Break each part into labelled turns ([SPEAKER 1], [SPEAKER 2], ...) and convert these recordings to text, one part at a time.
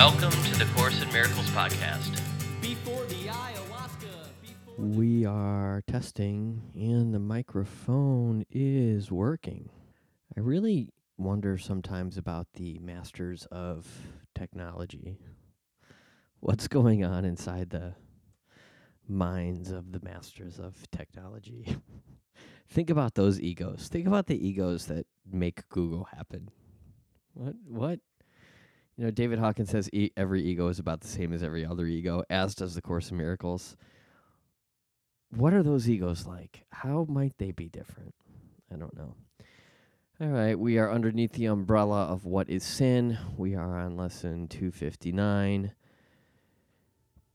[SPEAKER 1] Welcome to the Course in Miracles podcast.
[SPEAKER 2] Before the ayahuasca. Before
[SPEAKER 3] We are testing, and the microphone is working. I really wonder sometimes about the masters of technology. What's going on inside the minds of the masters of technology? Think about those egos. Think about the egos that make Google happen. What? What? You know, David Hawkins says e- every ego is about the same as every other ego, as does the Course in Miracles what are those egos like? How might they be different? I don't know. All right, we are underneath the umbrella of what is sin. We are on lesson 259.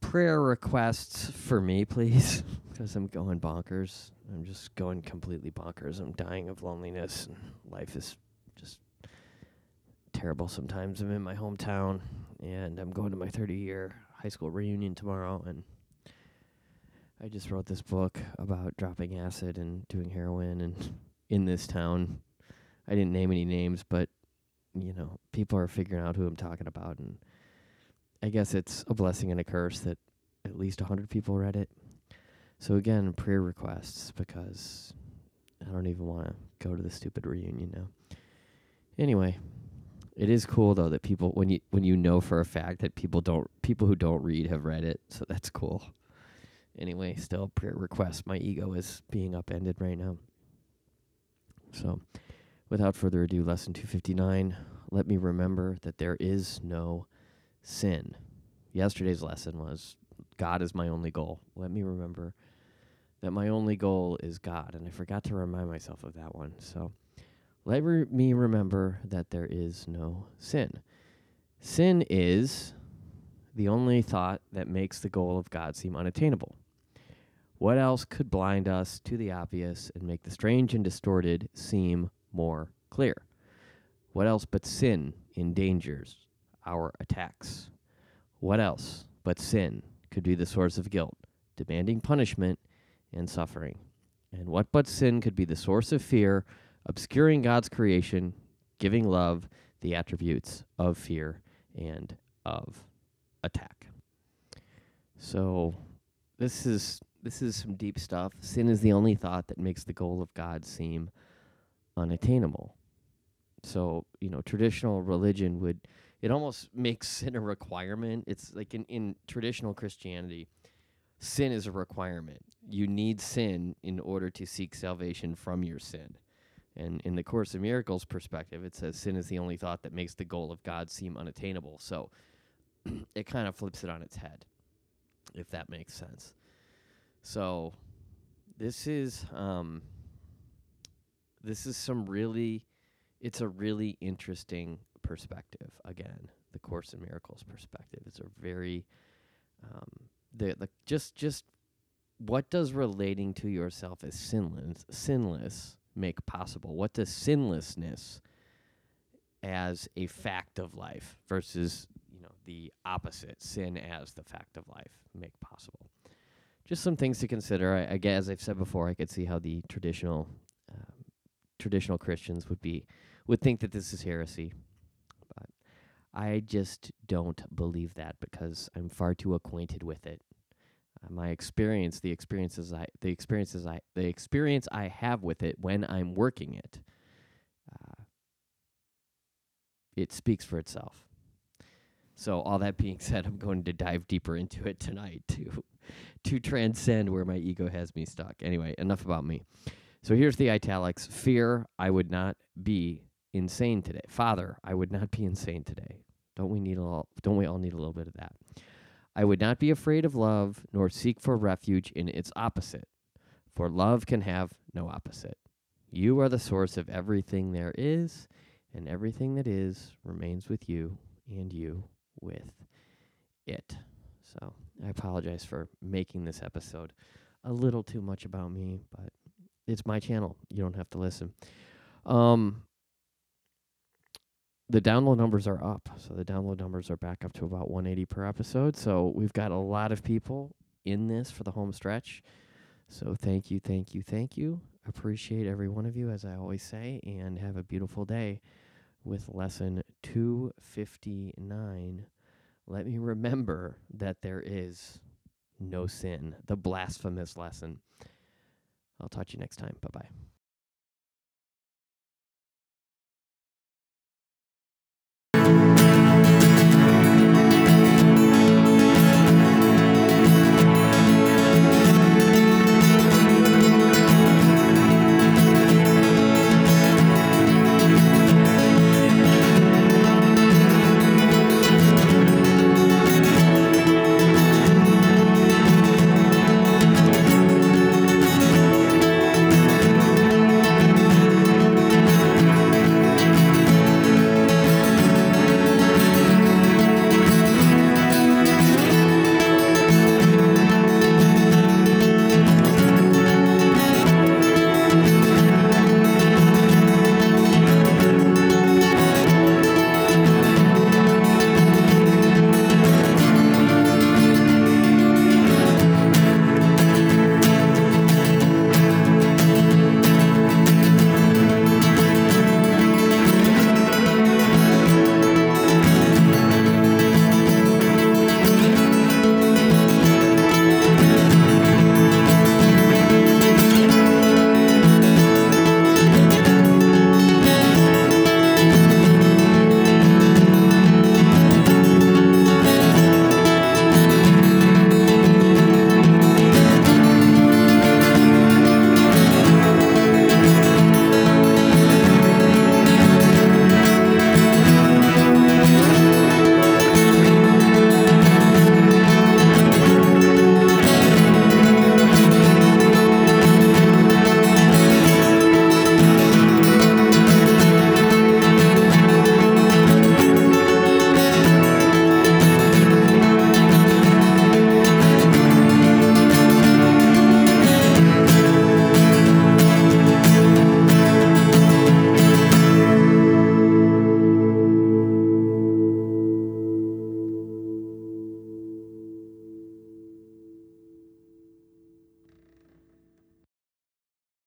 [SPEAKER 3] Prayer requests for me, please, because I'm going bonkers. I'm just going completely bonkers. I'm dying of loneliness, and life is just terrible sometimes. I'm in my hometown, and I'm going to my 30 year high school reunion tomorrow, and I just wrote this book about dropping acid and doing heroin and in this town. I didn't name any names, but you know, people are figuring out who I'm talking about and I guess it's a blessing and a curse that at least a 100 people read it. So again, prayer requests because I don't even want to go to the stupid reunion now. Anyway, it is cool though that people when you when you know for a fact that people don't people who don't read have read it, so that's cool anyway, still prayer request. My ego is being upended right now. So, without further ado, lesson 259 let me remember that there is no sin. Yesterday's lesson was God is my only goal. Let me remember that my only goal is God. And I forgot to remind myself of that one. So, let re- me remember that there is no sin. Sin is the only thought that makes the goal of God seem unattainable. What else could blind us to the obvious and make the strange and distorted seem more clear? What else but sin endangers our attacks? What else but sin could be the source of guilt, demanding punishment and suffering? And what but sin could be the source of fear, obscuring God's creation, giving love the attributes of fear and of attack? So, this is this is some deep stuff. Sin is the only thought that makes the goal of God seem unattainable. So, you know, traditional religion would it almost makes sin a requirement. It's like in, in traditional Christianity, sin is a requirement. You need sin in order to seek salvation from your sin. And in the Course of Miracles perspective, it says sin is the only thought that makes the goal of God seem unattainable. So it kind of flips it on its head, if that makes sense. So this is um this is some really it's a really interesting perspective again the course in miracles perspective it's a very um the, the just just what does relating to yourself as sinless sinless make possible what does sinlessness as a fact of life versus you know the opposite sin as the fact of life make possible just some things to consider. I, I guess, as I've said before, I could see how the traditional um, traditional Christians would be would think that this is heresy, but I just don't believe that because I'm far too acquainted with it. My experience, the experiences I, the experiences I, the experience I have with it when I'm working it, uh, it speaks for itself. So, all that being said, I'm going to dive deeper into it tonight to to transcend where my ego has me stuck. Anyway, enough about me. So here's the italics. Fear, I would not be insane today. Father, I would not be insane today. Don't we need a little, don't we all need a little bit of that? I would not be afraid of love, nor seek for refuge in its opposite. For love can have no opposite. You are the source of everything there is, and everything that is remains with you, and you with it. So I apologize for making this episode a little too much about me, but it's my channel. You don't have to listen. Um, the download numbers are up. So the download numbers are back up to about 180 per episode. So we've got a lot of people in this for the home stretch. So thank you, thank you, thank you. Appreciate every one of you, as I always say, and have a beautiful day with lesson 259 let me remember that there is no sin, the blasphemous lesson. I'll talk to you next time. Bye bye.